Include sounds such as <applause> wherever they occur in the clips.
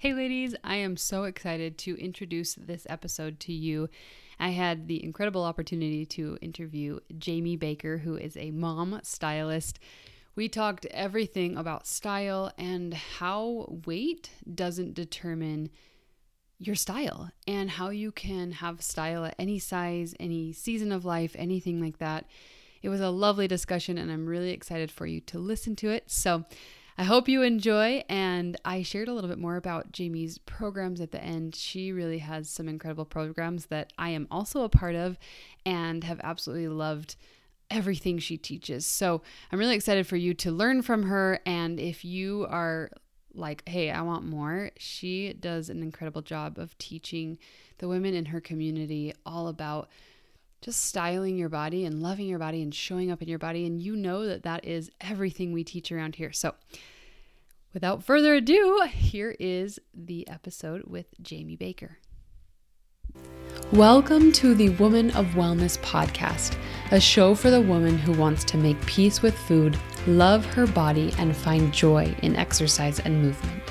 Hey, ladies, I am so excited to introduce this episode to you. I had the incredible opportunity to interview Jammie Baker, who is a mom stylist. We talked everything about style and how weight doesn't determine your style and how you can have style at any size, any season of life, anything like that. It was a lovely discussion, and I'm really excited for you to listen to it. So, I hope you enjoy. And I shared a little bit more about Jammie's programs at the end. She really has some incredible programs that I am also a part of and have absolutely loved everything she teaches. So I'm really excited for you to learn from her. And if you are like, hey, I want more, she does an incredible job of teaching the women in her community all about just styling your body and loving your body and showing up in your body. And you know that that is everything we teach around here. So, without further ado, here is the episode with Jammie Baker. Welcome to the Woman of Wellness podcast, a show for the woman who wants to make peace with food, love her body, and find joy in exercise and movement.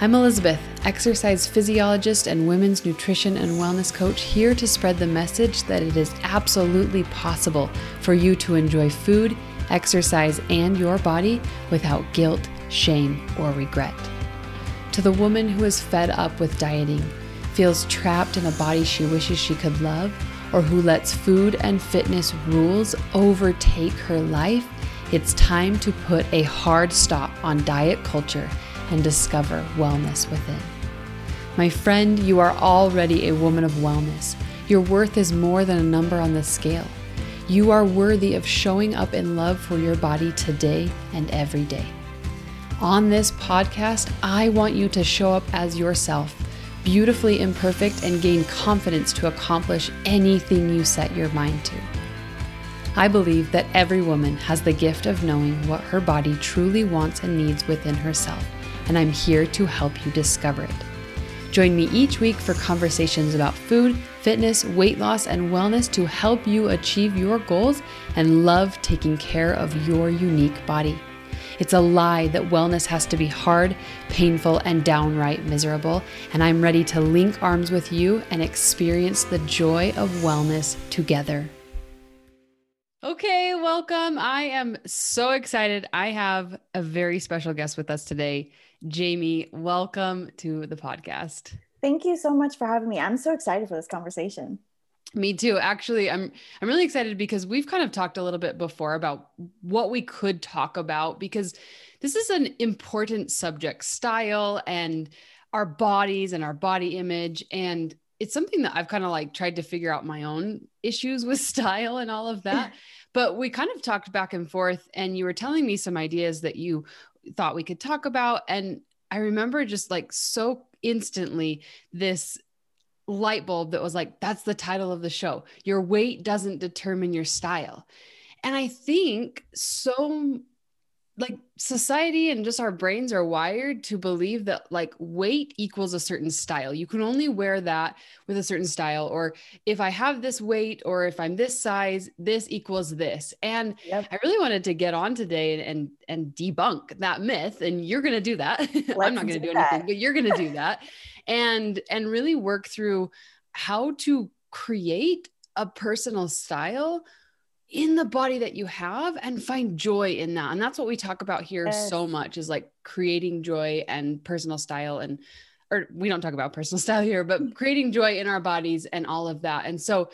I'm Elizabeth, exercise physiologist and women's nutrition and wellness coach, here to spread the message that it is absolutely possible for you to enjoy food, exercise, and your body without guilt, shame, or regret. To the woman who is fed up with dieting, feels trapped in a body she wishes she could love, or who lets food and fitness rules overtake her life, it's time to put a hard stop on diet culture and discover wellness within. My friend, you are already a woman of wellness. Your worth is more than a number on the scale. You are worthy of showing up in love for your body today and every day. On this podcast, I want you to show up as yourself, beautifully imperfect, and gain confidence to accomplish anything you set your mind to. I believe that every woman has the gift of knowing what her body truly wants and needs within herself and I'm here to help you discover it. Join me each week for conversations about food, fitness, weight loss, and wellness to help you achieve your goals and love taking care of your unique body. It's a lie that wellness has to be hard, painful, and downright miserable, and I'm ready to link arms with you and experience the joy of wellness together. Okay, welcome. I am so excited. I have a very special guest with us today. Jammie, welcome to the podcast. Thank you so much for having me. I'm so excited for this conversation. Me too. Actually, I'm I'm really excited because we've kind of talked a little bit before about what we could talk about because this is an important subject, style and our bodies and our body image and it's something that I've kind of like tried to figure out my own issues with <laughs> style and all of that. <laughs> but we kind of talked back and forth and you were telling me some ideas that you thought we could talk about. And I remember just like so instantly this light bulb that was like, that's the title of the show. Your weight doesn't determine your style. And I think so like society and just our brains are wired to believe that like weight equals a certain style. You can only wear that with a certain style or if I have this weight or if I'm this size, this equals this. And yep. I really wanted to get on today and and debunk that myth and you're going to do that. <laughs> I'm not going to do, do anything, but you're going to do <laughs> that. and and really work through how to create a personal style in the body that you have and find joy in that. And that's what we talk about here yes. so much is like creating joy and personal style and or we don't talk about personal <laughs> style here, but creating joy in our bodies and all of that. And so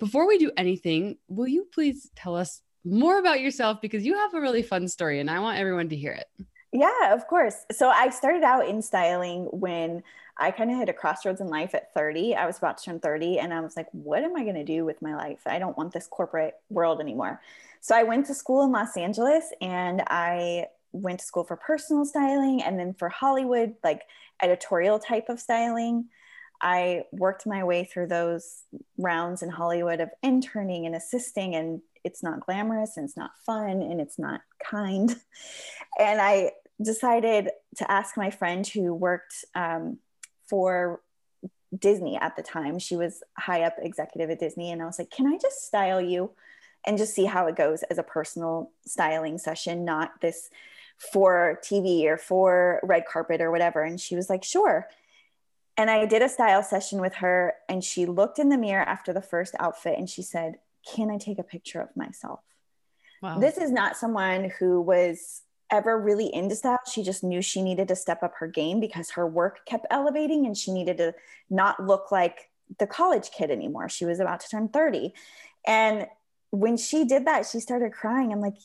before we do anything, will you please tell us more about yourself because you have a really fun story and I want everyone to hear it. Yeah, of course. So I started out in styling when I kind of hit a crossroads in life at 30. I was about to turn 30 and I was like, what am I going to do with my life? I don't want this corporate world anymore. So I went to school in Los Angeles and I went to school for personal styling and then for Hollywood, like editorial type of styling. I worked my way through those rounds in Hollywood of interning and assisting, and it's not glamorous and it's not fun and it's not kind. <laughs> And I decided to ask my friend who worked um, for Disney at the time. She was high up executive at Disney. And I was like, can I just style you and just see how it goes as a personal styling session, not this for TV or for red carpet or whatever. And she was like, sure. And I did a style session with her, and she looked in the mirror after the first outfit and she said, Can I take a picture of myself? Wow. This is not someone who was ever really into style. She just knew she needed to step up her game because her work kept elevating and she needed to not look like the college kid anymore. She was about to turn 30. And when she did that, she started crying. I'm like,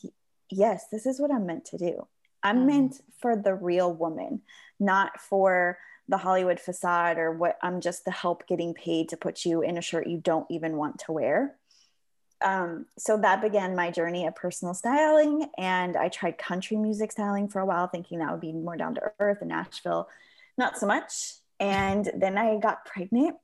yes, this is what I'm meant to do. I'm mm. meant for the real woman, not for the Hollywood facade or what I'm just the help getting paid to put you in a shirt you don't even want to wear. Um, so that began my journey of personal styling. And I tried country music styling for a while, thinking that would be more down to earth in Nashville. Not so much. And then I got pregnant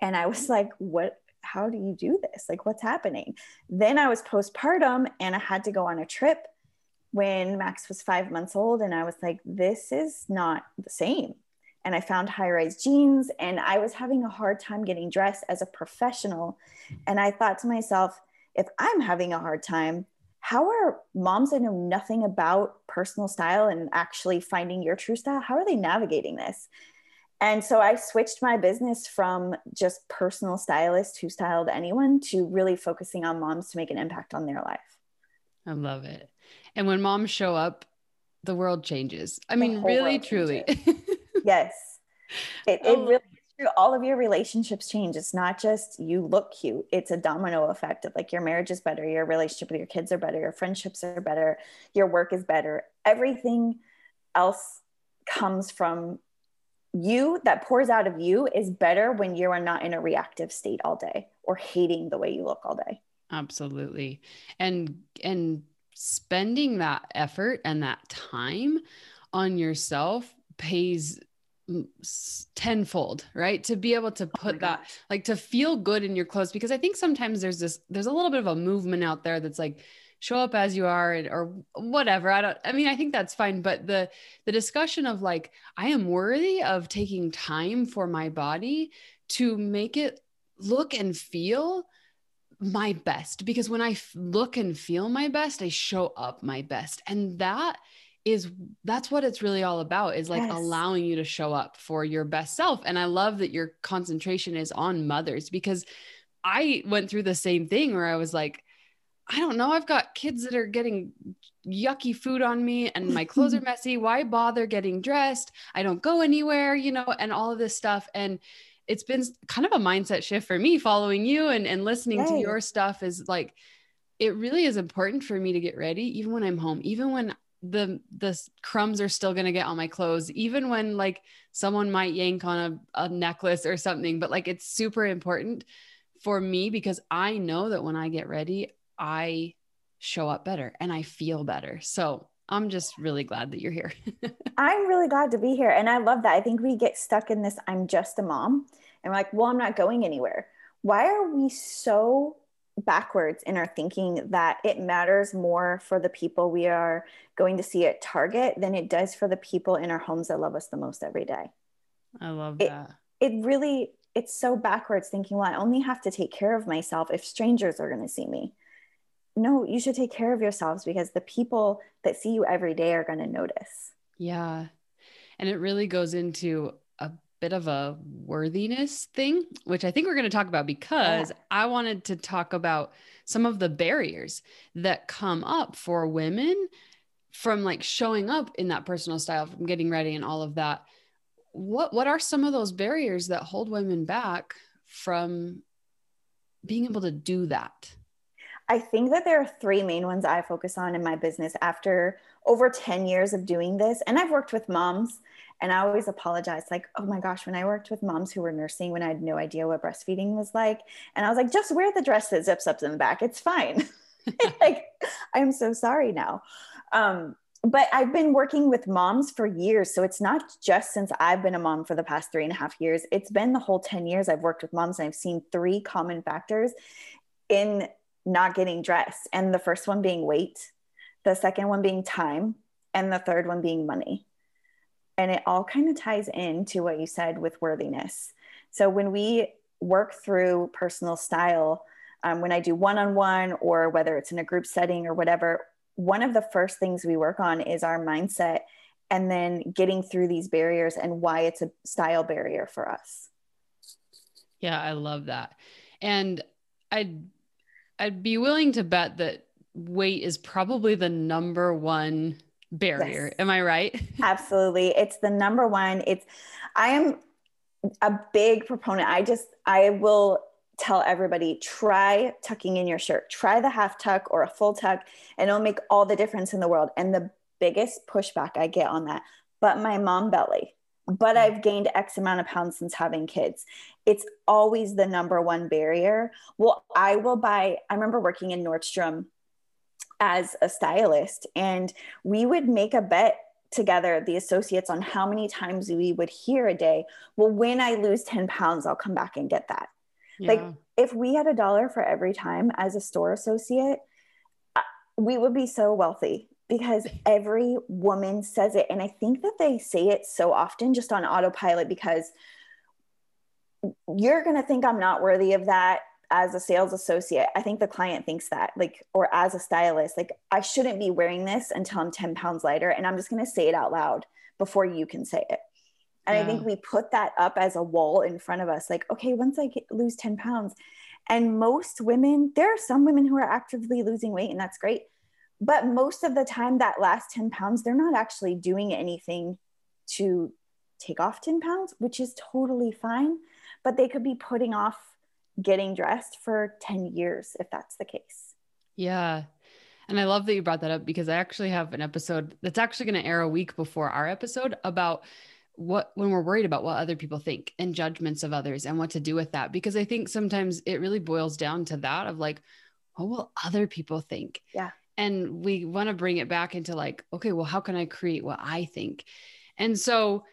and I was like, what? How do you do this? Like, what's happening? Then I was postpartum and I had to go on a trip when Max was five months old. And I was like, this is not the same and I found high rise jeans and I was having a hard time getting dressed as a professional. And I thought to myself, if I'm having a hard time, how are moms that know nothing about personal style and actually finding your true style? How are they navigating this? And so I switched my business from just personal stylist who styled anyone to really focusing on moms to make an impact on their life. I love it. And when moms show up, the world changes. I mean, really, truly. <laughs> yes. It, it oh. really is true. All of your relationships change. It's not just you look cute, it's a domino effect of like your marriage is better, your relationship with your kids are better, your friendships are better, your work is better. Everything else comes from you that pours out of you is better when you are not in a reactive state all day or hating the way you look all day. Absolutely. And, and, spending that effort and that time on yourself pays tenfold right? To be able to oh put oh that gosh. like to feel good in your clothes because i think sometimes there's this there's a little bit of a movement out there that's like show up as you are or whatever. I don't i mean i think that's fine but the the discussion of like i am worthy of taking time for my body to make it look and feel my best because when I look and feel my best i show up my best. And that is that's what it's really all about is like yes. allowing you to show up for your best self and i love that your concentration is on mothers because i went through the same thing where i was like i don't know i've got kids that are getting yucky food on me and my clothes are <laughs> messy why bother getting dressed i don't go anywhere you know and all of this stuff and it's been kind of a mindset shift for me following you and, and listening Yay. to your stuff is like it really is important for me to get ready even when i'm home even when the the crumbs are still going to get on my clothes even when like someone might yank on a, a necklace or something but like it's super important for me because i know that when i get ready i show up better and i feel better. So i'm just really glad that you're here. <laughs> I'm really glad to be here and i love that. I think we get stuck in this i'm just a mom and we're like well i'm not going anywhere. Why are we so backwards in our thinking that it matters more for the people we are going to see at Target than it does for the people in our homes that love us the most every day. I love it, that. It really, it's so backwards thinking, well, I only have to take care of myself if strangers are going to see me. No, you should take care of yourselves because the people that see you every day are going to notice. Yeah. And it really goes into bit of a worthiness thing, which I think we're going to talk about because yeah. I wanted to talk about some of the barriers that come up for women from like showing up in that personal style, from getting ready and all of that. What what are some of those barriers that hold women back from being able to do that? I think that there are three main ones I focus on in my business after over 10 years of doing this. And I've worked with moms and I always apologize, like, oh my gosh, when I worked with moms who were nursing, when I had no idea what breastfeeding was like, and I was like, just wear the dress that zips up in the back. It's fine. <laughs> <laughs> like, I'm so sorry now. Um, but I've been working with moms for years. So it's not just since I've been a mom for the past three and a half years. It's been the whole 10 years I've worked with moms and I've seen three common factors in not getting dressed. And the first one being weight, the second one being time, and the third one being money. And it all kind of ties into what you said with worthiness. So when we work through personal style, um, when I do one on one or whether it's in a group setting or whatever, one of the first things we work on is our mindset and then getting through these barriers and why it's a style barrier for us. Yeah, I love that. And I'd I'd be willing to bet that weight is probably the number one barrier. Yes. Am I right? <laughs> Absolutely. It's the number one. It's I am a big proponent. I just I will tell everybody try tucking in your shirt. Try the half tuck or a full tuck and it'll make all the difference in the world. And the biggest pushback I get on that, but my mom belly. But mm. I've gained X amount of pounds since having kids. It's always the number one barrier. Well, I will buy, I remember working in Nordstrom as a stylist, and we would make a bet together, the associates, on how many times we would hear a day. Well, when I lose 10 pounds, I'll come back and get that. Yeah. Like if we had a dollar for every time as a store associate, uh, we would be so wealthy because every woman says it. And I think that they say it so often just on autopilot because you're going to think I'm not worthy of that as a sales associate. I think the client thinks that, like, or as a stylist, like, I shouldn't be wearing this until I'm 10 pounds lighter. And I'm just going to say it out loud before you can say it. And yeah. I think we put that up as a wall in front of us, like, okay, once I get, lose 10 pounds. And most women, there are some women who are actively losing weight, and that's great but most of the time that last 10 pounds they're not actually doing anything to take off 10 pounds which is totally fine but they could be putting off getting dressed for 10 years if that's the case. Yeah. And i love that you brought that up because i actually have an episode that's actually going to air a week before our episode about what when we're worried about what other people think and judgments of others and what to do with that. Because i think sometimes it really boils down to that of like what will other people think? Yeah. And we want to bring it back into like okay well how can i create what i think? And so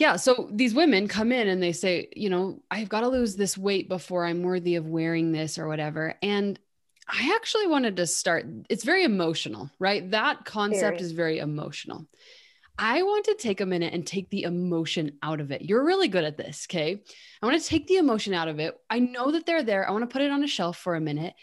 yeah so these women come in and they say you know i've got to lose this weight before i'm worthy of wearing this or whatever and i actually wanted to start it's very emotional right that concept very. is very emotional I want to take a minute and take the emotion out of it. You're really good at this, okay? I want to take the emotion out of it. I know that they're there. I want to put it on a shelf for a minute.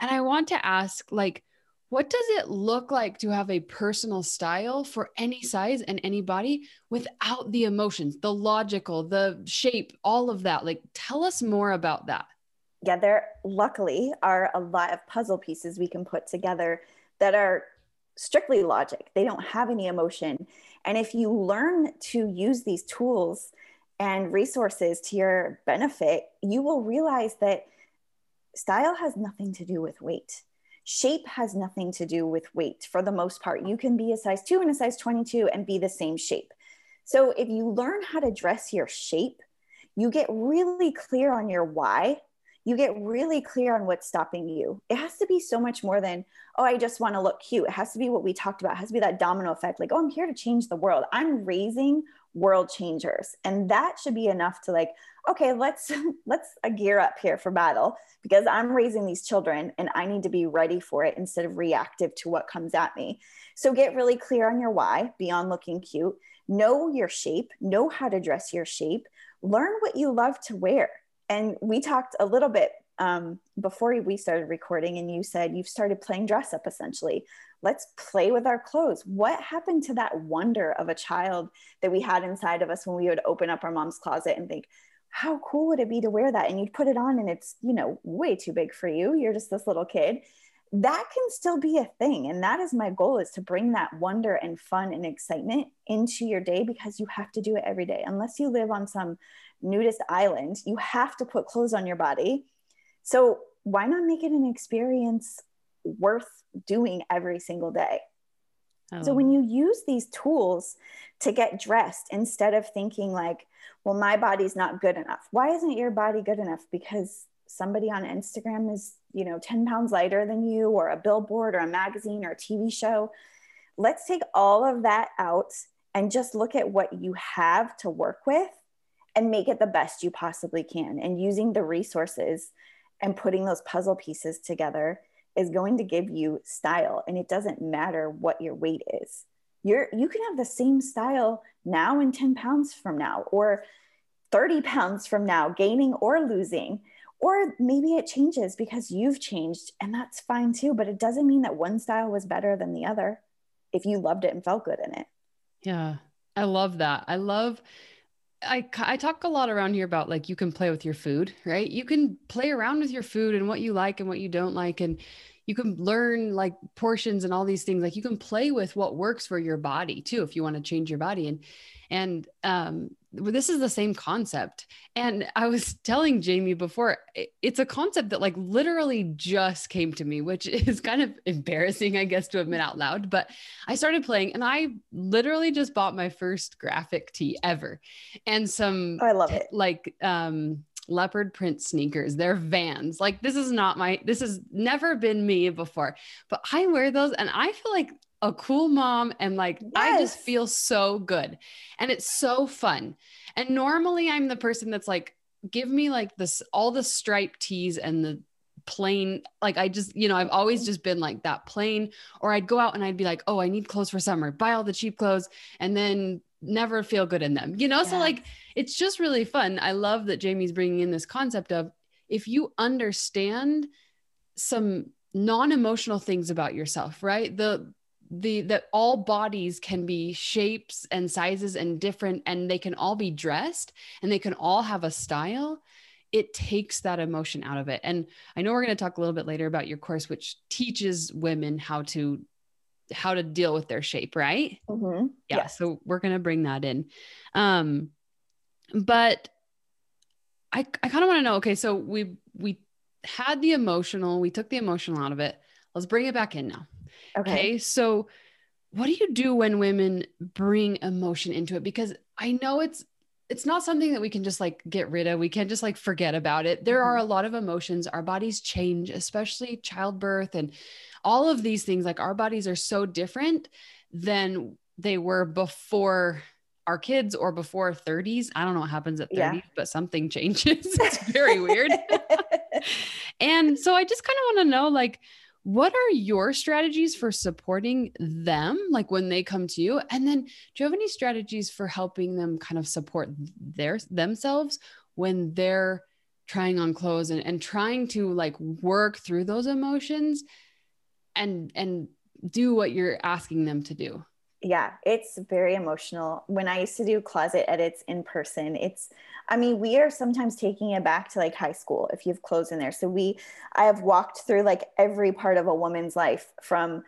And I want to ask, like, what does it look like to have a personal style for any size and any body without the emotions, the logical, the shape, all of that? Like, tell us more about that. Yeah, there luckily are a lot of puzzle pieces we can put together that are strictly logic. They don't have any emotion. And if you learn to use these tools and resources to your benefit, you will realize that style has nothing to do with weight shape has nothing to do with weight for the most part. You can be a size two and a size 22 and be the same shape. So if you learn how to dress your shape, you get really clear on your why. You get really clear on what's stopping you. It has to be so much more than, oh, I just want to look cute. It has to be what we talked about. It has to be that domino effect like, oh, I'm here to change the world. I'm raising world changers. And that should be enough to like, okay, let's <laughs> let's uh, gear up here for battle because I'm raising these children and I need to be ready for it instead of reactive to what comes at me. So get really clear on your why beyond looking cute. Know your shape, know how to dress your shape, learn what you love to wear. And we talked a little bit um, before we started recording, and you said you've started playing dress up essentially. Let's play with our clothes. What happened to that wonder of a child that we had inside of us when we would open up our mom's closet and think, how cool would it be to wear that? And you'd put it on and it's, you know, way too big for you. You're just this little kid. That can still be a thing. And that is my goal is to bring that wonder and fun and excitement into your day because you have to do it every day. Unless you live on some nudist island, you have to put clothes on your body. So why not make it an experience worth doing every single day? Oh. So when you use these tools to get dressed instead of thinking like, well, my body's not good enough. Why isn't your body good enough? Because somebody on Instagram is, you know, 10 pounds lighter than you, or a billboard, or a magazine, or a TV show. Let's take all of that out and just look at what you have to work with and make it the best you possibly can. And using the resources and putting those puzzle pieces together is going to give you style. And it doesn't matter what your weight is you're you can have the same style now and 10 pounds from now or 30 pounds from now gaining or losing or maybe it changes because you've changed and that's fine too but it doesn't mean that one style was better than the other if you loved it and felt good in it yeah i love that i love I, I talk a lot around here about like you can play with your food, right? You can play around with your food and what you like and what you don't like. And you can learn like portions and all these things. Like you can play with what works for your body too, if you want to change your body. And, and um, this is the same concept. And I was <laughs> telling Jammie before, it's a concept that like literally just came to me, which <laughs> is kind of embarrassing, I guess, to admit out loud. But I started playing and I literally just bought my first graphic tee ever and some, oh, I love it. Like, um, leopard print sneakers. They're vans. Like this is not my this has never been me before. But I wear those and I feel like a cool mom and like yes. I just feel so good. And it's so fun. And normally I'm the person that's like give me like this all the stripe tees and the plain like I just you know I've always just been like that plain or I'd go out and I'd be like oh I need clothes for summer buy all the cheap clothes and then never feel good in them you know? So like it's just really fun. I love that Jammie's bringing in this concept of if you understand some non-emotional things about yourself right? The the that all bodies can be shapes and sizes and different and they can all be dressed and they can all have a style it takes that emotion out of it. And i know we're going to talk a little bit later about your course which teaches women how to how to deal with their shape right mm-hmm. yeah so we're to bring that in um but i i kind of want to know okay so we we had the emotional we took the emotional out of it let's bring it back in now Okay. okay. So, what do you do when women bring emotion into it? Because I know it's it's not something that we can just like get rid of. We can't just like forget about it. There are mm-hmm. a lot of emotions. Our bodies change, especially childbirth and all of these things. Like our bodies are so different than they were before our kids or before 30s. I don't know what happens at 30s, yeah. but something changes. <laughs> it's very weird. <laughs> and so I just kind of want to know like what are your strategies for supporting them like when they come to you? And then do you have any strategies for helping them kind of support their themselves when they're trying on clothes and, and trying to like work through those emotions and and do what you're asking them to do yeah it's very emotional when i used to do closet edits in person it's I mean, we are sometimes taking it back to like high school if you have clothes in there. So we, I have walked through like every part of a woman's life from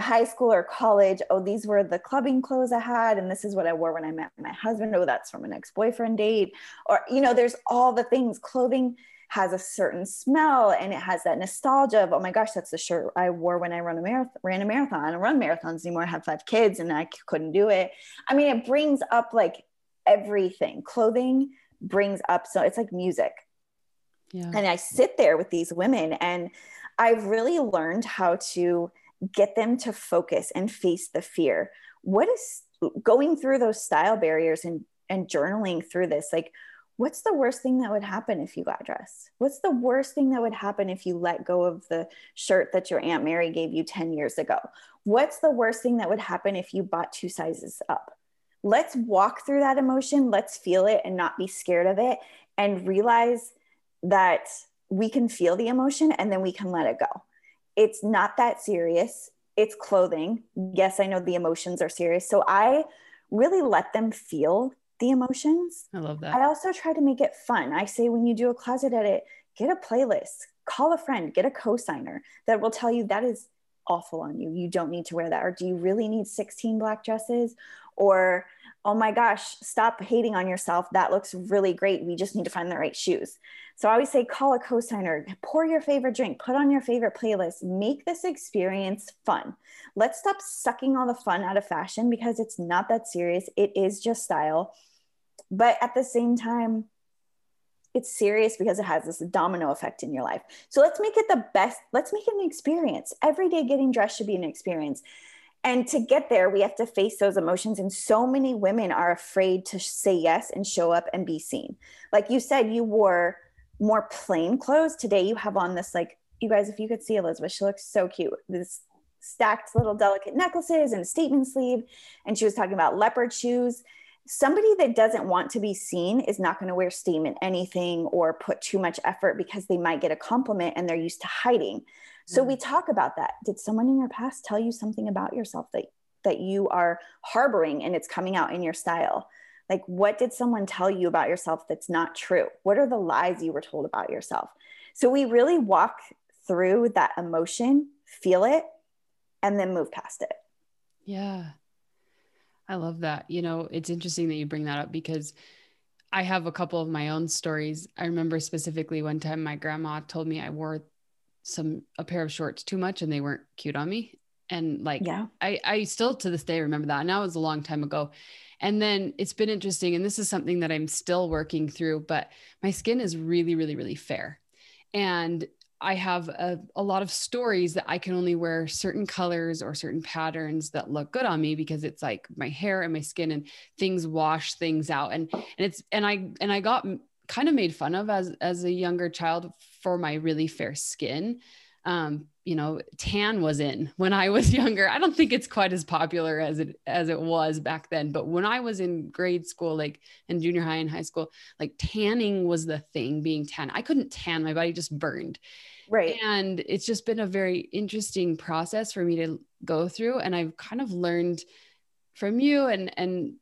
high school or college. Oh, these were the clubbing clothes I had, and this is what I wore when I met my husband. Oh, that's from an ex boyfriend date. Or, you know, there's all the things. Clothing has a certain smell and it has that nostalgia of, oh my gosh, that's the shirt I wore when I run a marathon, ran a marathon. I don't run marathons anymore. I have five kids and I couldn't do it. I mean, it brings up like everything. Clothing brings up so it's like music yeah. and i sit there with these women and i've really learned how to get them to focus and face the fear what is going through those style barriers and and journaling through this like what's the worst thing that would happen if you got dressed what's the worst thing that would happen if you let go of the shirt that your aunt mary gave you 10 years ago what's the worst thing that would happen if you bought two sizes up let's walk through that emotion, let's feel it and not be scared of it and realize that we can feel the emotion and then we can let it go. It's not that serious. It's clothing. Yes, I know the emotions are serious. So I really let them feel the emotions. I love that. I also try to make it fun. I say when you do a closet edit, get a playlist, call a friend, get a cosigner that will tell you that is awful on you. You don't need to wear that. Or do you really need 16 black dresses? or oh my gosh, stop hating on yourself. That looks really great. We just need to find the right shoes. So I always say, call a cosigner, pour your favorite drink, put on your favorite playlist, make this experience fun. Let's stop sucking all the fun out of fashion because it's not that serious. It is just style. But at the same time, it's serious because it has this domino effect in your life. So let's make it the best. Let's make it an experience. Every day getting dressed should be an experience. And to get there, we have to face those emotions. And so many women are afraid to say yes and show up and be seen. Like you said, you wore more plain clothes. Today, you have on this, like, you guys, if you could see Elizabeth, she looks so cute. This stacked little delicate necklaces and a statement sleeve. And she was talking about leopard shoes. Somebody that doesn't want to be seen is not going to wear steam in anything or put too much effort because they might get a compliment and they're used to hiding. So we mm. talk about that. Did someone in your past tell you something about yourself that that you are harboring and it's coming out in your style? Like what did someone tell you about yourself that's not true? What are the lies you were told about yourself? So we really walk through that emotion, feel it, and then move past it. Yeah. I love that. You know, it's interesting that you bring that up because I have a couple of my own stories. I remember specifically one time my grandma told me I wore some a pair of shorts too much and they weren't cute on me. And like yeah. I I still to this day remember that. Now it was a long time ago. And then it's been interesting and this is something that I'm still working through, but my skin is really really really fair. And I have a, a, lot of stories that I can only wear certain colors or certain patterns that look good on me because it's like my hair and my skin and things wash things out and and it's and I and I got kind of made fun of as as a younger child for my really fair skin. Um, you know, tan was in when I was <laughs> younger. I don't think it's quite as popular as it as it was back then, but when I was in grade school, like in junior high and high school, like tanning was the thing. Being tan, I couldn't tan; my body just burned. Right. And it's just been a very interesting process for me to go through. And I've kind of learned from you and, and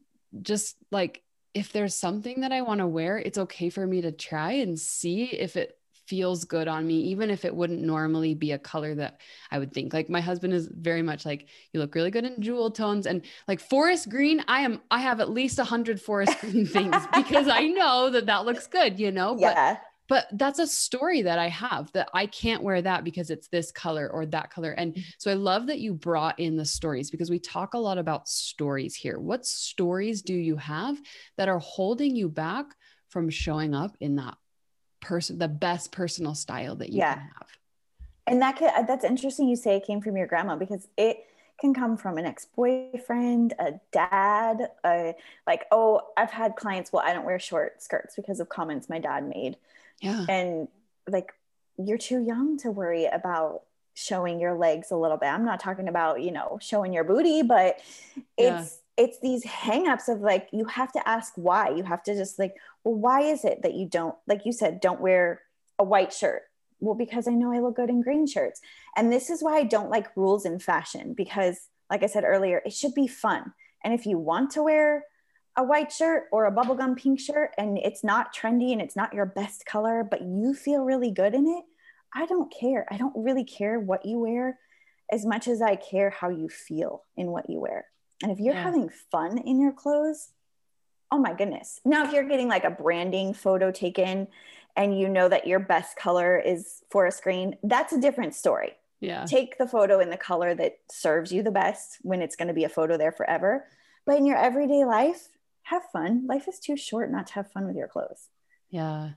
just like, if there's something that I want to wear, it's okay for me to try and see if it feels good on me, even if it wouldn't normally be a color that I would think. Like my husband is very much like, you look really good in jewel tones and like forest green. I am, I have at least a hundred forest <laughs> green things because I know that that looks good, you know, yeah. But but that's a story that I have that I can't wear that because it's this color or that color. And mm-hmm. so I love that you brought in the stories because we talk a lot about stories here. What stories do you have that are holding you back from showing up in that person, the best personal style that you yeah. can have? And that could, uh, that's interesting you say it came from your grandma because it can come from an ex-boyfriend, a dad, a, like, oh, I've had clients, well, I don't wear short skirts because of comments my dad made yeah. And like you're too young to worry about showing your legs a little bit. I'm not talking about, you know, showing your booty, but it's yeah. It's these hangups of like you have to ask why. You have to just like, well, why is it that you don't, like you said, don't wear a white shirt? Well, because I know I look good in green shirts. And this is why I don't like rules in fashion because like I said earlier, it should be fun. And if you want to wear a white shirt or a bubblegum pink shirt and it's not trendy and it's not your best color, but you feel really good in it, I don't care. I don't really care what you wear as much as I care how you feel in what you wear. And if you're yeah. having fun in your clothes, oh my goodness. Now, if you're getting like a branding photo taken and you know that your best color is forest green, that's a different story. Yeah. Take the photo in the color that serves you the best when it's going to be a photo there forever. But in your everyday life, have fun. Life is too short not to have fun with your clothes. Yeah.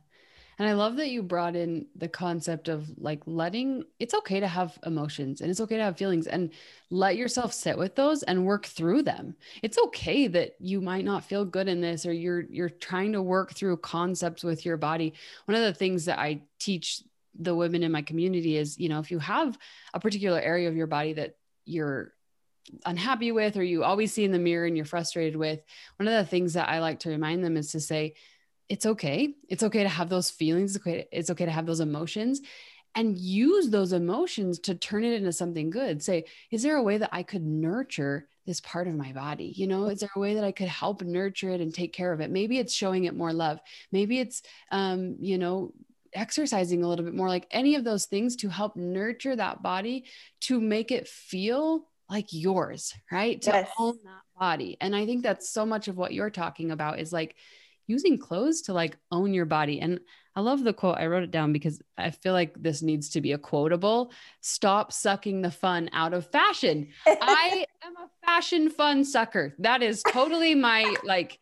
And I love that you brought in the concept of like letting it's okay to have emotions and it's okay to have feelings and let yourself sit with those and work through them. It's okay that you might not feel good in this or you're you're trying to work through concepts with your body. One of the things that I teach the women in my community is, you know, if you have a particular area of your body that you're unhappy with or you always see in the mirror and you're frustrated with one of the things that i like to remind them is to say it's okay it's okay to have those feelings it's okay, it's okay to have those emotions and use those emotions to turn it into something good say is there a way that i could nurture this part of my body you know is there a way that i could help nurture it and take care of it maybe it's showing it more love maybe it's um you know exercising a little bit more like any of those things to help nurture that body to make it feel like yours, right? To yes. own that body. And I think that's so much of what you're talking about is like using clothes to like own your body. And I love the quote. I wrote it down because I feel like this needs to be a quotable. Stop sucking the fun out of fashion. <laughs> I am a fashion fun sucker. That is totally my like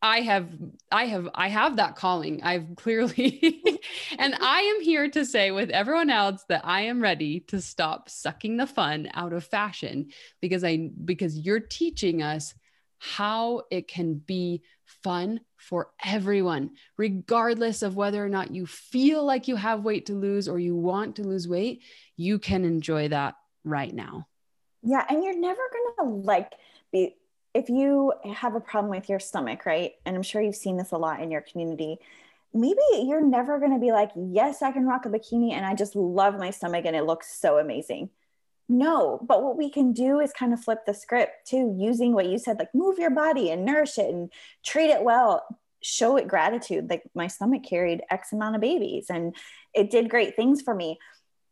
I have I have I have that calling. I've clearly <laughs> and I am here to say with everyone else that I am ready to stop sucking the fun out of fashion because I because you're teaching us how it can be fun for everyone regardless of whether or not you feel like you have weight to lose or you want to lose weight, you can enjoy that right now. Yeah, and you're never going to like be if you have a problem with your stomach, right? And I'm sure you've seen this a lot in your community. Maybe you're never going to be like, yes, I can rock a bikini and I just love my stomach and it looks so amazing. No, but what we can do is kind of flip the script too, using what you said, like move your body and nourish it and treat it well, show it gratitude. Like my stomach carried X amount of babies and it did great things for me.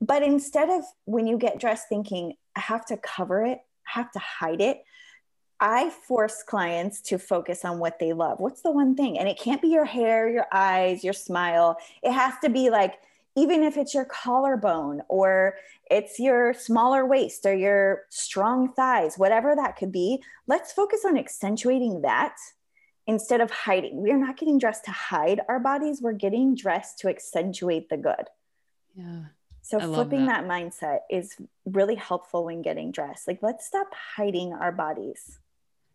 But instead of when you get dressed thinking, I have to cover it, I have to hide it, I force clients to focus on what they love. What's the one thing? And it can't be your hair, your eyes, your smile. It has to be like, even if it's your collarbone or it's your smaller waist or your strong thighs, whatever that could be, let's focus on accentuating that instead of hiding. We are not getting dressed to hide our bodies, we're getting dressed to accentuate the good. Yeah. So flipping that. that mindset is really helpful when getting dressed. Like let's stop hiding our bodies.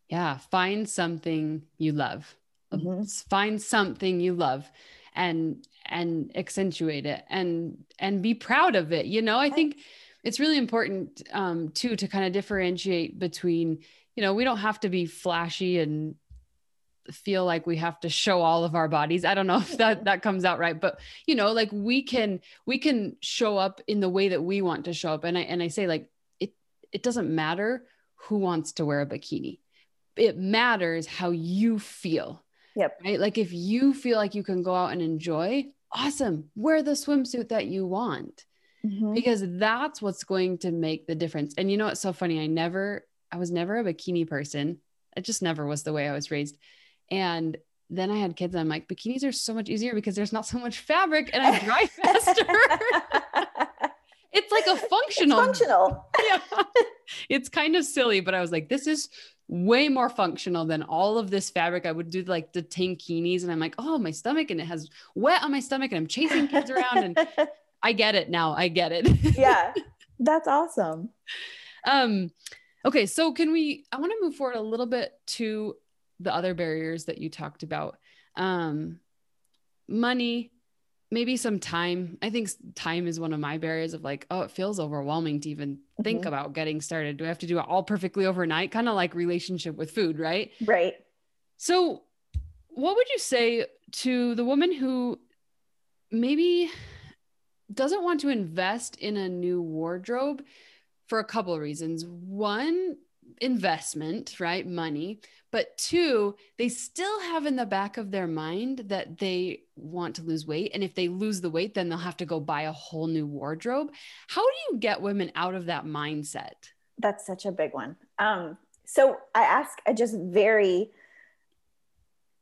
Yeah, find something you love. Mm-hmm. Find something you love and and accentuate it and and be proud of it. You know, I think it's really important um too to kind of differentiate between, you know, we don't have to be flashy and feel like we have to show all of our bodies. I don't know if that that comes out right but you know like we can we can show up in the way that we want to show up. And i and i say like it it doesn't matter who wants to wear a bikini. It matters how you feel yep. right? Like if you feel like you can go out and enjoy awesome wear the swimsuit that you want mm-hmm. because that's what's going to make the difference and you know what's so funny i never i was never a bikini person it just never was the way i was raised and then I had kids. And I'm like, bikinis are so much easier because there's not so much fabric and I dry <laughs> faster. <laughs> it's like a functional. It's functional. <laughs> yeah. It's kind of silly, but I was like, this is way more functional than all of this fabric. I would do like the tankinis and I'm like, oh, my stomach and it has wet on my stomach and I'm chasing kids around and <laughs> I get it now. I get it. yeah. <laughs> That's awesome. Um okay, so can we I want to move forward a little bit to the other barriers that you talked about um, money maybe some time i think time is one of my barriers of like oh it feels overwhelming to even mm-hmm. think about getting started. Do i have to do it all perfectly overnight? Kind of like relationship with food right? Right. So what would you say to the woman who maybe doesn't want to invest in a new wardrobe for a couple of reasons? One investment right money but two, they still have in the back of their mind that they want to lose weight. And if they lose the weight, then they'll have to go buy a whole new wardrobe. How do you get women out of that mindset? That's such a big one. Um, so I ask a just very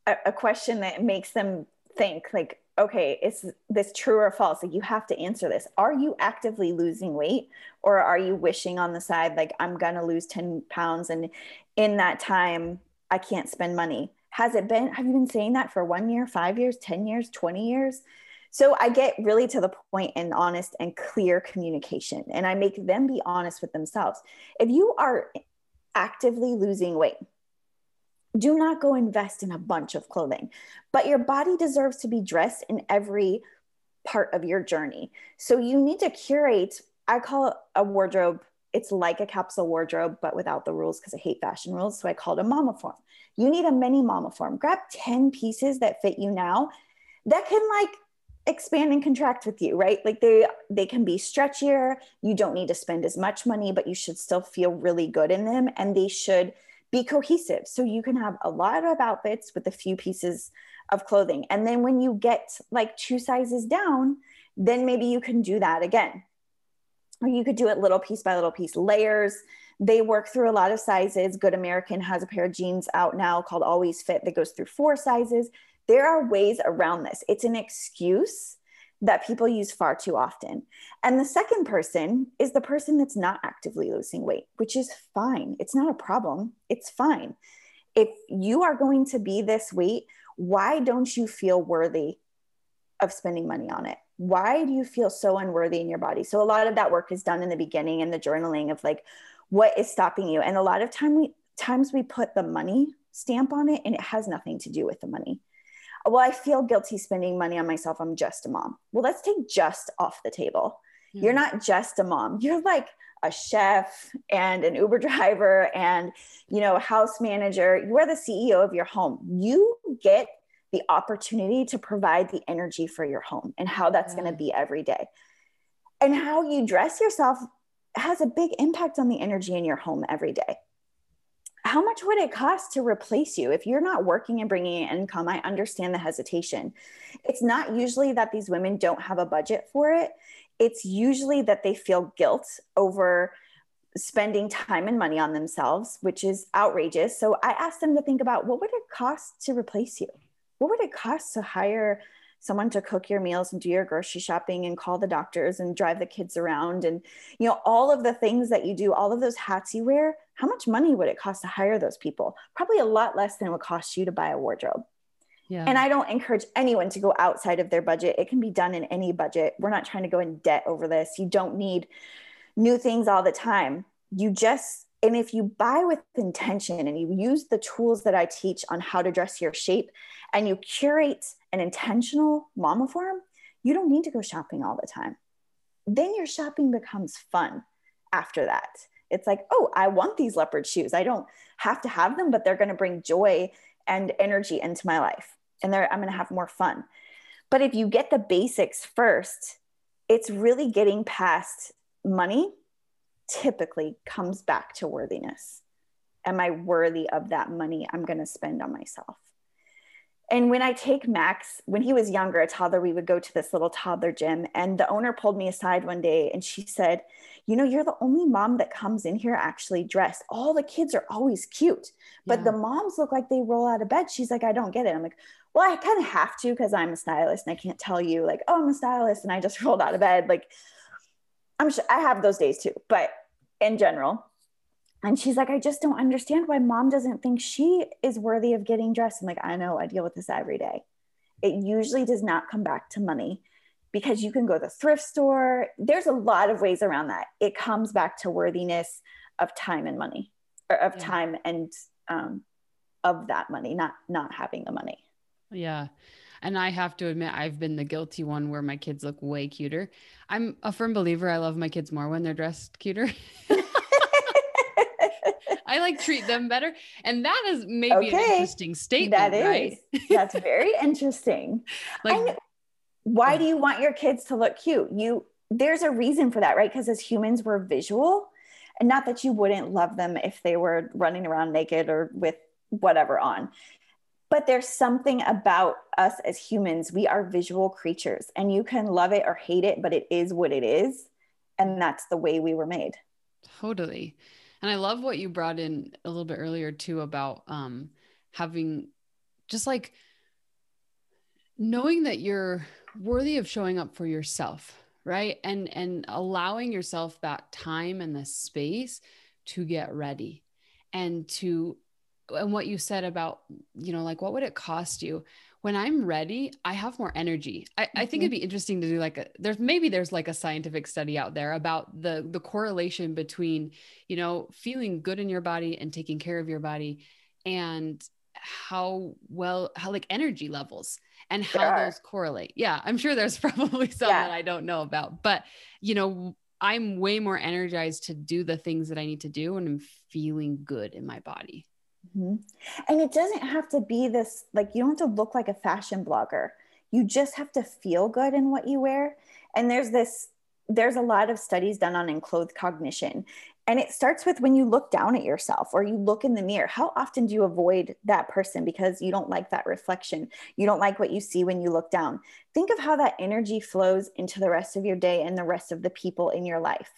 a, a question that makes them think like, okay, is this true or false? Like you have to answer this. Are you actively losing weight or are you wishing on the side, like I'm going to lose 10 pounds and in that time I can't spend money. Has it been, have you been saying that for one year, five years, 10 years, 20 years? So I get really to the point in honest and clear communication, and I make them be honest with themselves. If you are actively losing weight, do not go invest in a bunch of clothing, but your body deserves to be dressed in every part of your journey. So you need to curate, I call it a wardrobe it's like a capsule wardrobe, but without the rules because I hate fashion rules. So I called it a Momiform. You need a mini Momiform. Grab 10 pieces that fit you now that can like expand and contract with you, right? Like they they can be stretchier. You don't need to spend as much money, but you should still feel really good in them and they should be cohesive. So you can have a lot of outfits with a few pieces of clothing. And then when you get like two sizes down, then maybe you can do that again or you could do it little piece by little piece, layers. They work through a lot of sizes. Good American has a pair of jeans out now called Always Fit that goes through four sizes. There are ways around this. It's an excuse that people use far too often. And the second person is the person that's not actively losing weight, which is fine. It's not a problem. It's fine. If you are going to be this weight, why don't you feel worthy of spending money on it? why do you feel so unworthy in your body so a lot of that work is done in the beginning and the journaling of like what is stopping you and a lot of time we times we put the money stamp on it and it has nothing to do with the money well i feel guilty spending money on myself i'm just a mom well let's take just off the table mm-hmm. you're not just a mom you're like a chef and an Uber <laughs> driver and, you know, a house manager. You are the CEO of your home. You get the opportunity to provide the energy for your home and how that's yeah. going to be every day. And how you dress yourself has a big impact on the energy in your home every day. How much would it cost to replace you if you're not working and bringing in income? I understand the hesitation. It's not usually that these women don't have a budget for it it's usually that they feel guilt over spending time and money on themselves, which is outrageous. So I asked them to think about what would it cost to replace you? What would it cost to hire someone to cook your meals and do your grocery shopping and call the doctors and drive the kids around and you know all of the things that you do all of those hats you wear how much money would it cost to hire those people probably a lot less than it would cost you to buy a wardrobe yeah. And I don't encourage anyone to go outside of their budget. It can be done in any budget. We're not trying to go in debt over this. You don't need new things all the time. You just, and if you buy with intention and you use the tools that I teach on how to dress your shape and you curate an intentional Momiform, you don't need to go shopping all the time. Then your shopping becomes fun after that. It's like, oh, I want these leopard shoes. I don't have to have them, but they're going to bring joy and energy into my life and I'm going to have more fun. But if you get the basics first, it's really getting past money typically comes back to worthiness. Am I worthy of that money I'm going to spend on myself? And when I take Max, when he was younger, a toddler, we would go to this little toddler gym. And the owner pulled me aside one day and she said, You know, you're the only mom that comes in here actually dressed. All the kids are always cute, but yeah. the moms look like they roll out of bed. She's like, I don't get it. I'm like, well, I kind of have to because I'm a stylist and I can't tell you like, oh, I'm a stylist and I just <laughs> rolled out of bed. Like, I'm sure I have those days too, but in general. And she's like, I just don't understand why mom doesn't think she is worthy of getting dressed. I'm like, I know, I deal with this every day. It usually does not come back to money because you can go to the thrift store. There's a lot of ways around that. It comes back to worthiness of time and money, or of yeah. time and um, of that money, not not having the money. Yeah. And I have to admit, I've been the guilty one where my kids look way cuter. I'm a firm believer I love my kids more when they're dressed cuter. <laughs> I like treat them better. And that is maybe okay. an interesting statement. That is. Right? That's very interesting. <laughs> like, why do you want your kids to look cute? You there's a reason for that, right? Because as humans, we're visual. And not that you wouldn't love them if they were running around naked or with whatever on but there's something about us as humans we are visual creatures and you can love it or hate it but it is what it is and that's the way we were made totally and i love what you brought in a little bit earlier too about um having just like knowing that you're worthy of showing up for yourself right? And and allowing yourself that time and the space to get ready and to and what you said about you know like what would it cost you when i'm ready i have more energy I, mm-hmm. I, think it'd mm-hmm. be interesting to do like a there's maybe there's like a scientific study out there about the the correlation between you know feeling good in your body and taking care of your body and how well how like energy levels and how those correlate yeah i'm sure there's <laughs> probably some yeah. that i don't know about but you know i'm way more energized to do the things that i need to do and i'm feeling good in my body Mm-hmm. And it doesn't have to be this, like, you don't have to look like a fashion blogger. You just have to feel good in what you wear. And there's this, there's a lot of studies done on enclothed cognition. And it starts with when you look down at yourself or you look in the mirror. How often do you avoid that person because you don't like that reflection? You don't like what you see when you look down. Think of how that energy flows into the rest of your day and the rest of the people in your life.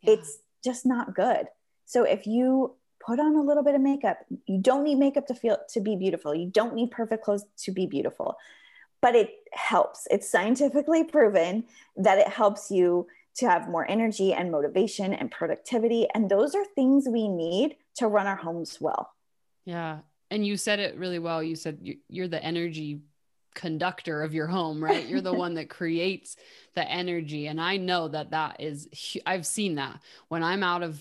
Yeah. It's just not good. So if you put on a little bit of makeup. You don't need makeup to feel to be beautiful. You don't need perfect clothes to be beautiful. But it helps. It's scientifically proven that it helps you to have more energy and motivation and productivity and those are things we need to run our homes well. Yeah. And you said it really well. You said you're the energy conductor of your home, right? You're the one <laughs> that creates the energy. And I know that that is, I've seen that when I'm out of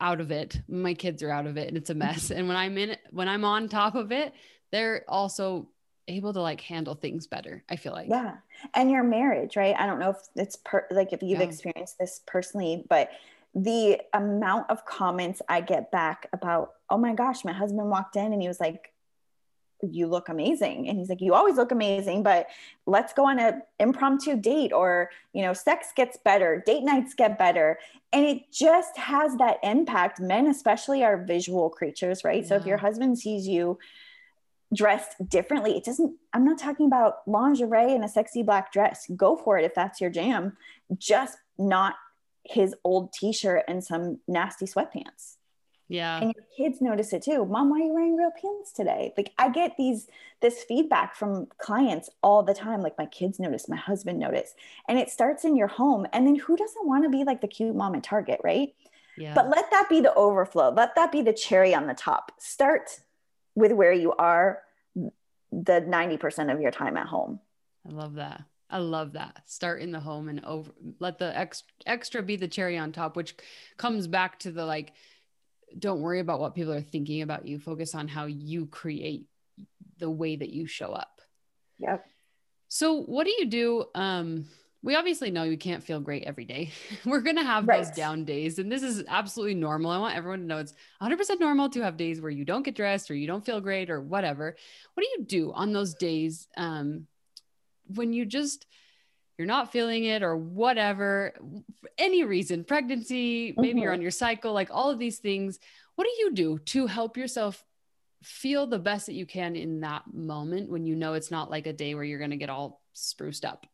out of it. My kids are out of it and it's a mm-hmm. mess. and when I'm in it, when I'm on top of it, they're also able to like handle things better. I feel like. Yeah. And your marriage, right? I don't know if it's per- like if you've yeah. experienced this personally, but the amount of comments I get back about, oh my gosh, my husband walked in and he was like, you look amazing. And he's like, you always look amazing, but let's go on an impromptu date or, you know, sex gets better, date nights get better. And it just has that impact. Men, especially, are visual creatures, right? Yeah. So if your husband sees you dressed differently, it doesn't, I'm not talking about lingerie and a sexy black dress. Go for it if that's your jam. Just not his old t-shirt and some nasty sweatpants. Yeah. And your kids notice it too. Mom, why are you wearing real pants today? Like I get these this feedback from clients all the time. Like my kids notice, my husband notice. And it starts in your home. And then who doesn't want to be like the cute mom at Target, right? Yeah. But let that be the overflow. Let that be the cherry on the top. Start with where you are the 90% of your time at home. I love that. I love that. Start in the home and over let the ex, extra be the cherry on top, which comes back to the like, don't worry about what people are thinking about you. Focus on how you create the way that you show up. Yep. So what do you do? Um, we obviously know you can't feel great every day. <laughs> We're going to have right. those down days. And this is absolutely normal. I want everyone to know it's 100% normal to have days where you don't get dressed or you don't feel great or whatever. What do you do on those days um, when you just, you're not feeling it or whatever, for any reason, pregnancy, maybe mm-hmm. you're on your cycle, like all of these things. What do you do to help yourself feel the best that you can in that moment when you know it's not like a day where you're going to get all spruced up?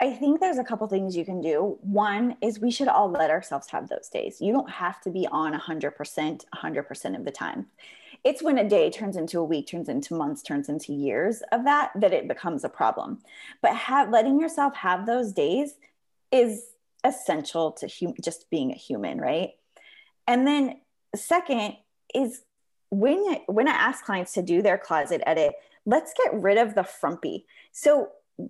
I think there's a couple things you can do. One is we should all let ourselves have those days. You don't have to be on 100% 100% of the time. It's when a day turns into a week, turns into months, turns into years of that that it becomes a problem. But have letting yourself have those days is essential to hum- just being a human, right? And then second is when when I ask clients to do their closet edit, let's get rid of the frumpy. So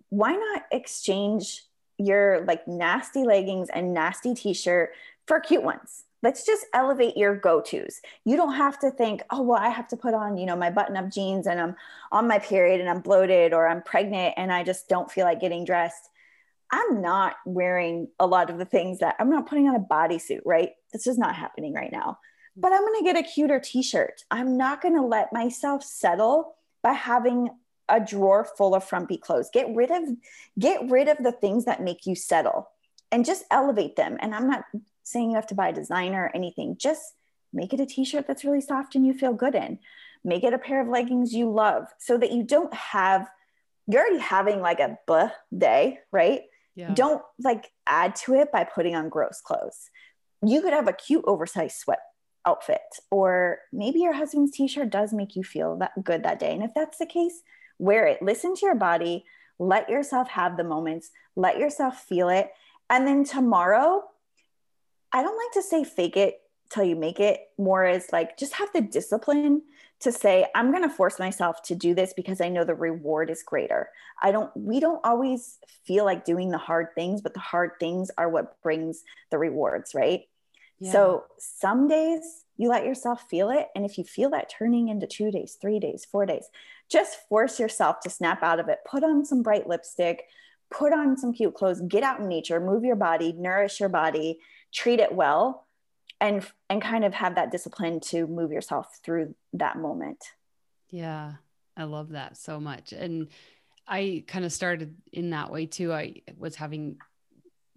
why not exchange your like nasty leggings and nasty t-shirt for cute ones let's just elevate your go-to's. You don't have to think oh well i have to put on you know my button-up jeans and i'm on my period and i'm bloated or i'm pregnant and i just don't feel like getting dressed. I'm not wearing a lot of the things that i'm not putting on a bodysuit right? This is not happening right now. But i'm going to get a cuter t-shirt. I'm not going to let myself settle by having a drawer full of frumpy clothes. Get rid of get rid of the things that make you settle and just elevate them. And I'm not saying you have to buy a designer or anything. Just make it a t-shirt that's really soft and you feel good in. Make it a pair of leggings you love so that you don't have you're already having like a buh day, right? Yeah. Don't like add to it by putting on gross clothes. You could have a cute oversized sweat outfit or maybe your husband's t-shirt does make you feel that good that day. And if that's the case, wear it. Listen to your body. Let yourself have the moments. Let yourself feel it. And then tomorrow, I don't like to say fake it till you make it, more as like just have the discipline to say, I'm going to force myself to do this because I know the reward is greater. I don't, we don't always feel like doing the hard things, but the hard things are what brings the rewards, right? Yeah. So some days you let yourself feel it. And if you feel that turning into two days, three days, four days, just force yourself to snap out of it. Put on some bright lipstick, put on some cute clothes, get out in nature, move your body, nourish your body, treat it well, and and kind of have that discipline to move yourself through that moment. Yeah, I love that so much. And I kind of started in that way too. I was having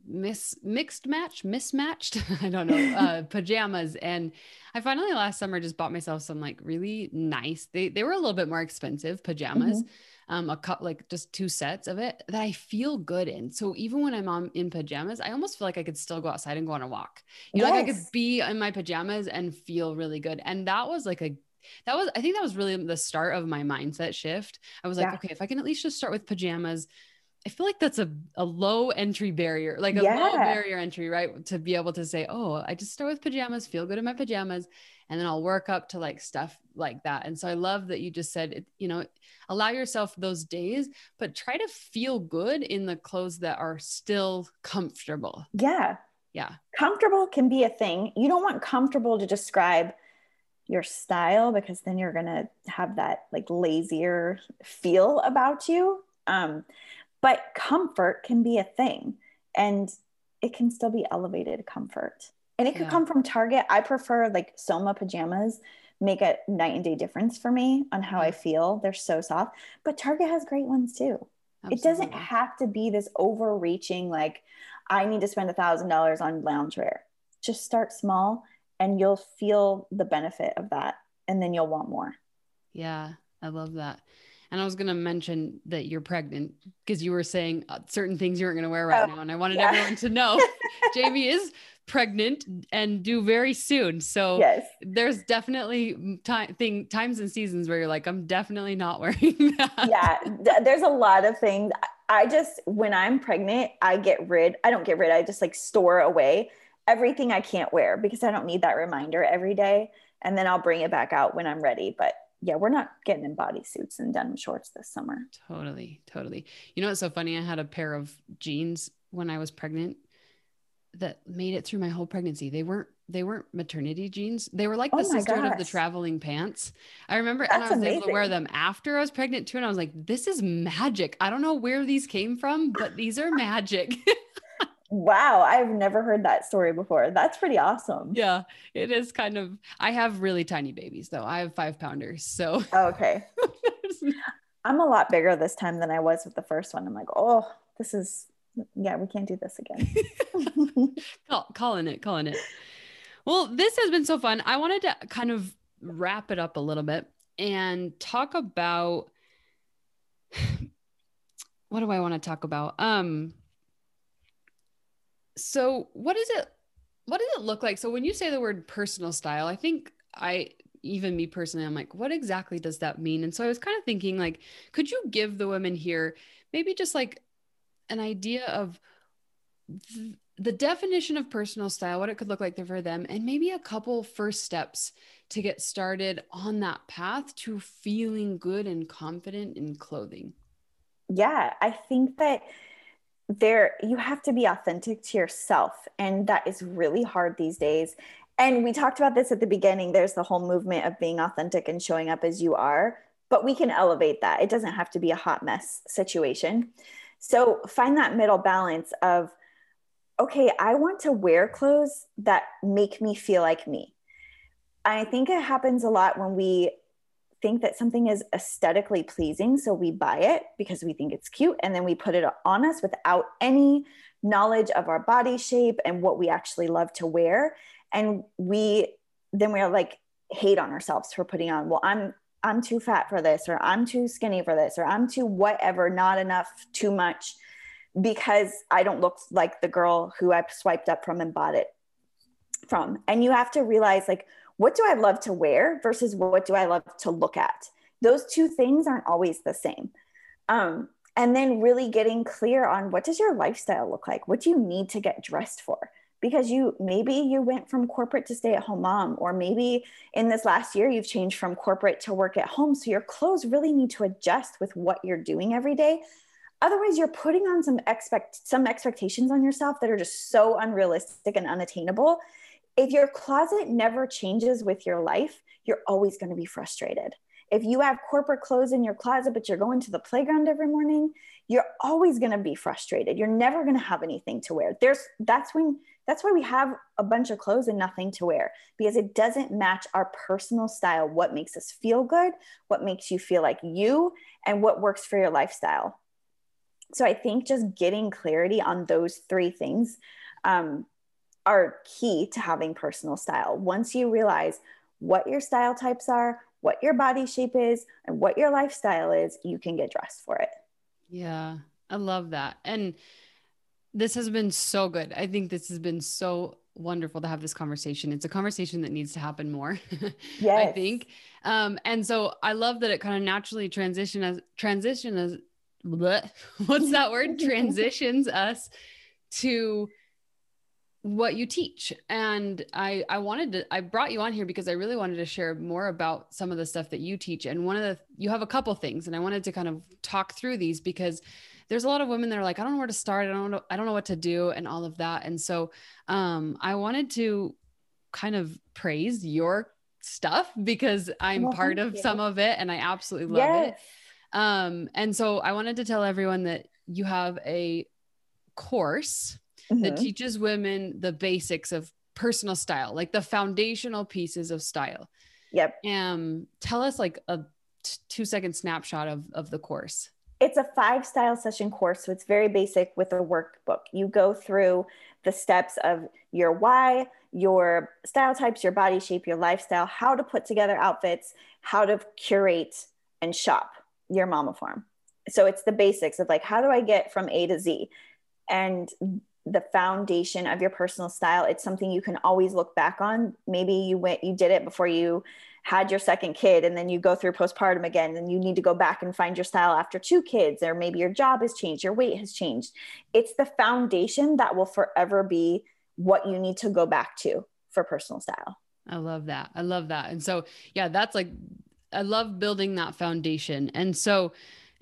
mis mixed match mismatched <laughs> i don't know <laughs> uh pajamas and i finally last summer just bought myself some like really nice they they were a little bit more expensive pajamas mm-hmm. um a cut like just two sets of it that i feel good in so even when i'm on in pajamas i almost feel like i could still go outside and go on a walk you know yes. like i could be in my pajamas and feel really good and that was like a that was i think that was really the start of my mindset shift i was like yeah. okay if i can at least just start with pajamas I feel like that's a, a low entry barrier, like a yeah. low barrier entry, right? To be able to say, oh, I just start with pajamas, feel good in my pajamas, and then I'll work up to like stuff like that. And so I love that you just said, you know, allow yourself those days, but try to feel good in the clothes that are still comfortable. Yeah. Yeah. Comfortable can be a thing. You don't want comfortable to describe your style because then you're going to have that like lazier feel about you. Um, but comfort can be a thing and it can still be elevated comfort. And it could Yeah. come from Target. I prefer like Soma pajamas make a night and day difference for me on how I mm-hmm. feel. They're so soft. But Target has great ones too. It doesn't have to be this overreaching, like, I need to spend a thousand dollars on loungewear. Just start small and you'll feel the benefit of that. And then you'll want more. Yeah, I love that. And I was going to mention that you're pregnant because you were saying uh, certain things you weren't going to wear right Oh, now. And I wanted yeah. everyone to know <laughs> Jammie is pregnant and due very soon. So Yes. there's definitely time thing times and seasons where you're like, I'm definitely not <laughs> wearing that. yeah th- there's a lot of things i just when i'm pregnant i get rid i don't get rid i just like store away everything i can't wear because i don't need that reminder every day and then i'll bring it back out when i'm ready but yeah we're not getting in bodysuits and denim shorts this summer Totally, totally. You know what's so funny? I had a pair of jeans when I was pregnant that made it through my whole pregnancy. They weren't they weren't maternity jeans. They were like Oh the sisterhood of the traveling pants. I remember and I That's was able to wear them after I was pregnant too. And I was like, this is magic. I don't know where these came from, but these are magic. <laughs> wow i've never heard that story before that's pretty awesome yeah, it is kind of I have really tiny babies though. I have five pounders. So okay <laughs> i'm a lot bigger this time than i was with the first one i'm like oh this is yeah we can't do this again <laughs> Call, calling it, calling it. Well, this has been so fun. I wanted to kind of wrap it up a little bit and talk about <sighs> what do I want to talk about? Um so what is it what does it look like? So when you say the word personal style, I think I even me personally, I'm like, what exactly does that mean? And so I was kind of thinking like, could you give the women here maybe just like an idea of th- the definition of personal style, what it could look like for them, and maybe a couple first steps to get started on that path to feeling good and confident in clothing. yeah i think that there you have to be authentic to yourself and that is really hard these days. And we talked about this at the beginning. There's the whole movement of being authentic and showing up as you are but we can elevate that. It doesn't have to be a hot mess situation. So find that middle balance of okay i want to wear clothes that make me feel like me. I think it happens a lot when we think that something is aesthetically pleasing. So we buy it because we think it's cute and then we put it on us without any knowledge of our body shape and what we actually love to wear. And we then we're like hate on ourselves for putting on, well, I'm I'm too fat for this, or I'm too skinny for this, or I'm too whatever, not enough, too much, because I don't look like the girl who I swiped up from and bought it from. And you have to realize like what do I love to wear versus what do I love to look at? Those two things aren't always the same. Um, and then really getting clear on what does your lifestyle look like? What do you need to get dressed for? Because you maybe you went from corporate to stay at home mom, or maybe in this last year you've changed from corporate to work at home. So your clothes really need to adjust with what you're doing every day. Otherwise, you're putting on some expect some expectations on yourself that are just so unrealistic and unattainable if your closet never changes with your life, you're always going to be frustrated. If you have corporate clothes in your closet, but you're going to the playground every morning, you're always going to be frustrated. You're never going to have anything to wear. There's that's when that's why we have a bunch of clothes and nothing to wear because it doesn't match our personal style. What makes us feel good, what makes you feel like you, and what works for your lifestyle. So I think just getting clarity on those three things um, are key to having personal style. Once you realize what your style types are, what your body shape is, and what your lifestyle is, you can get dressed for it. Yeah, I love that. And this has been so good. I think this has been so wonderful to have this conversation. It's a conversation that needs to happen more. <laughs> I think. Um, and so I love that it kind of naturally transition as transition as bleh, <laughs> what's that word? <laughs> Transitions us to what you teach. And I I wanted to I brought you on here because I really wanted to share more about some of the stuff that you teach. And one of the you have a couple things and I wanted to kind of talk through these because there's a lot of women that are like, I don't know where to start. I don't know, I don't know what to do and all of that. And so um I wanted to kind of praise your stuff because I'm Well, part of you. some of it and I absolutely love it. Um, and so I wanted to tell everyone that you have a course that Mhm. teaches women the basics of personal style, like the foundational pieces of style. Yep. Um, tell us like a t- two second snapshot of of the course. It's a five style session course, so it's very basic with a workbook. You go through the steps of your why, your style types, your body shape, your lifestyle, how to put together outfits, how to curate and shop your Momiform. So it's the basics of like, how do I get from A to Z? And the foundation of your personal style, it's something you can always look back on. Maybe you went, you did it before you had your second kid and then you go through postpartum again and you need to go back and find your style after two kids or maybe your job has changed your weight has changed. It's the foundation that will forever be what you need to go back to for personal style. I love that. I love that. And so yeah that's like i love building that foundation. And so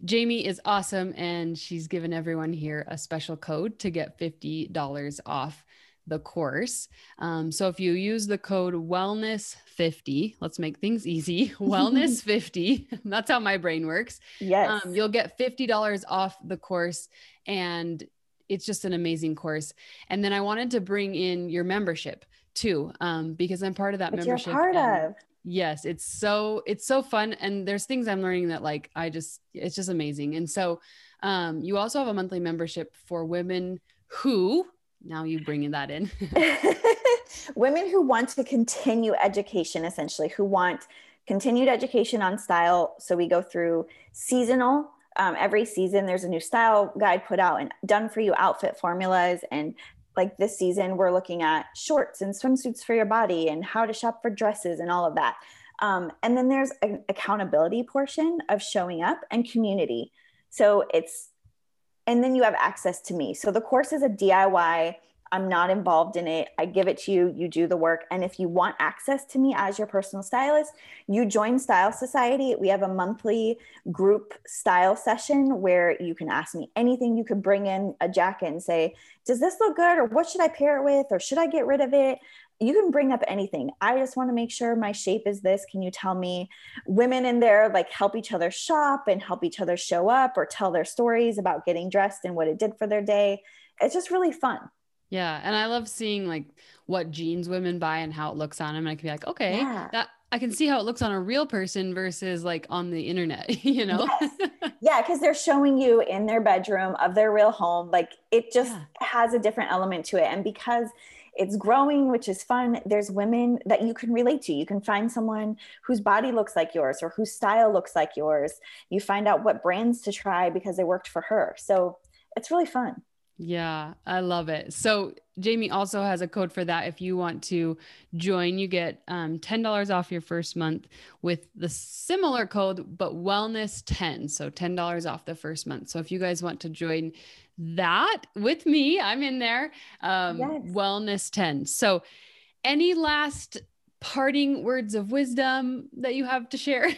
Jammie is awesome and she's given everyone here a special code to get $50 off the course. Um, so if you use the code wellness50, let's make things easy. <laughs> Wellness50, <laughs> that's how my brain works. Yes. Um, you'll get $50 off the course and it's just an amazing course. And then I wanted to bring in your membership too, um, because I'm part of that Which membership. You're part of. Yes it's so it's so fun and there's things i'm learning that like i just it's just amazing and so um you also have a monthly membership for women who now you bringing that in. <laughs> Women who want to continue education essentially who want continued education on style. So we go through seasonal um, every season there's a new style guide put out and done for you outfit formulas and like this season we're looking at shorts and swimsuits for your body and how to shop for dresses and all of that. Um, and then there's an accountability portion of showing up and community. So it's and then you have access to me. So the course is a diy i'm not involved in it. I give it to you. You do the work. And if you want access to me as your personal stylist you join style society. We have a monthly group style session where you can ask me anything you could bring in a jacket and say does this look good? Or what should i pair it with? Or should i get rid of it? You can bring up anything. I just want to make sure my shape is this. Can you tell me? Women in there like help each other shop and help each other show up or tell their stories about getting dressed and what it did for their day. It's just really fun yeah and i love seeing like what jeans women buy and how it looks on them and i can be like okay Yeah. that i can see how it looks on a real person versus like on the internet <laughs> you know Yes. <laughs> yeah because they're showing you in their bedroom of their real home like it just Yeah. has a different element to it and because it's growing which is fun there's women that you can relate to you can find someone whose body looks like yours or whose style looks like yours you find out what brands to try because they worked for her so it's really fun Yeah, I love it. So Jammie also has a code for that. If you want to join, you get um, $10 off your first month with the similar code, but wellness 10. So $10 off the first month. So if you guys want to join that with me, I'm in there. Um, Yes. Wellness 10. So any last parting words of wisdom that you have to share?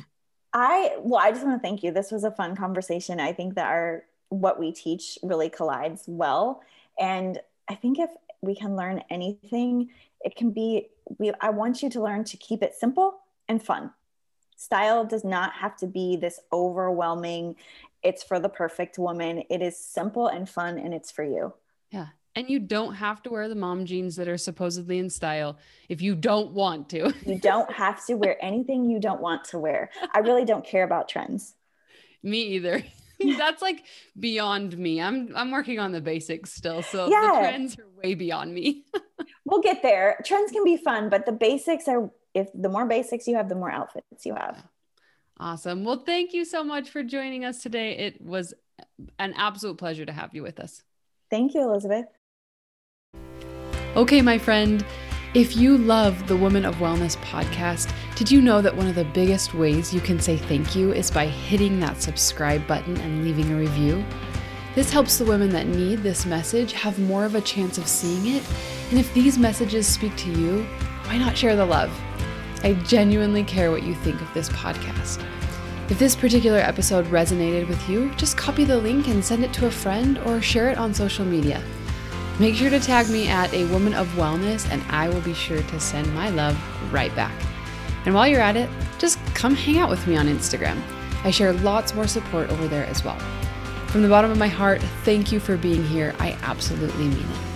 <laughs> I well, I just want to thank you. This was a fun conversation. I think that our what we teach really collides well, and I think if we can learn anything, it can be. We I want you to learn to keep it simple and fun. Style does not have to be this overwhelming. It's for the perfect woman. It is simple and fun, and it's for you. Yeah. And you don't have to wear the mom jeans that are supposedly in style if you don't want to. <laughs> You don't have to wear anything you don't want to wear. I really don't care about trends. Me either. <laughs> That's like beyond me. I'm I'm working on the basics still. So Yeah. the trends are way beyond me. <laughs> We'll get there. Trends can be fun, but the basics are if the more basics you have, the more outfits you have. awesome. Well, thank you so much for joining us today. It was an absolute pleasure to have you with us. Thank you, Elizabeth. Okay, my friend, if you love the Woman of Wellness podcast, did you know that one of the biggest ways you can say thank you is by hitting that subscribe button and leaving a review? This helps the women that need this message have more of a chance of seeing it. And if these messages speak to you, why not share the love? I genuinely care what you think of this podcast. If this particular episode resonated with you, just copy the link and send it to a friend or share it on social media. Make sure to tag me at a woman of wellness, and I will be sure to send my love right back. And while you're at it, just come hang out with me on Instagram. I share lots more support over there as well. From the bottom of my heart, thank you for being here. I absolutely mean it.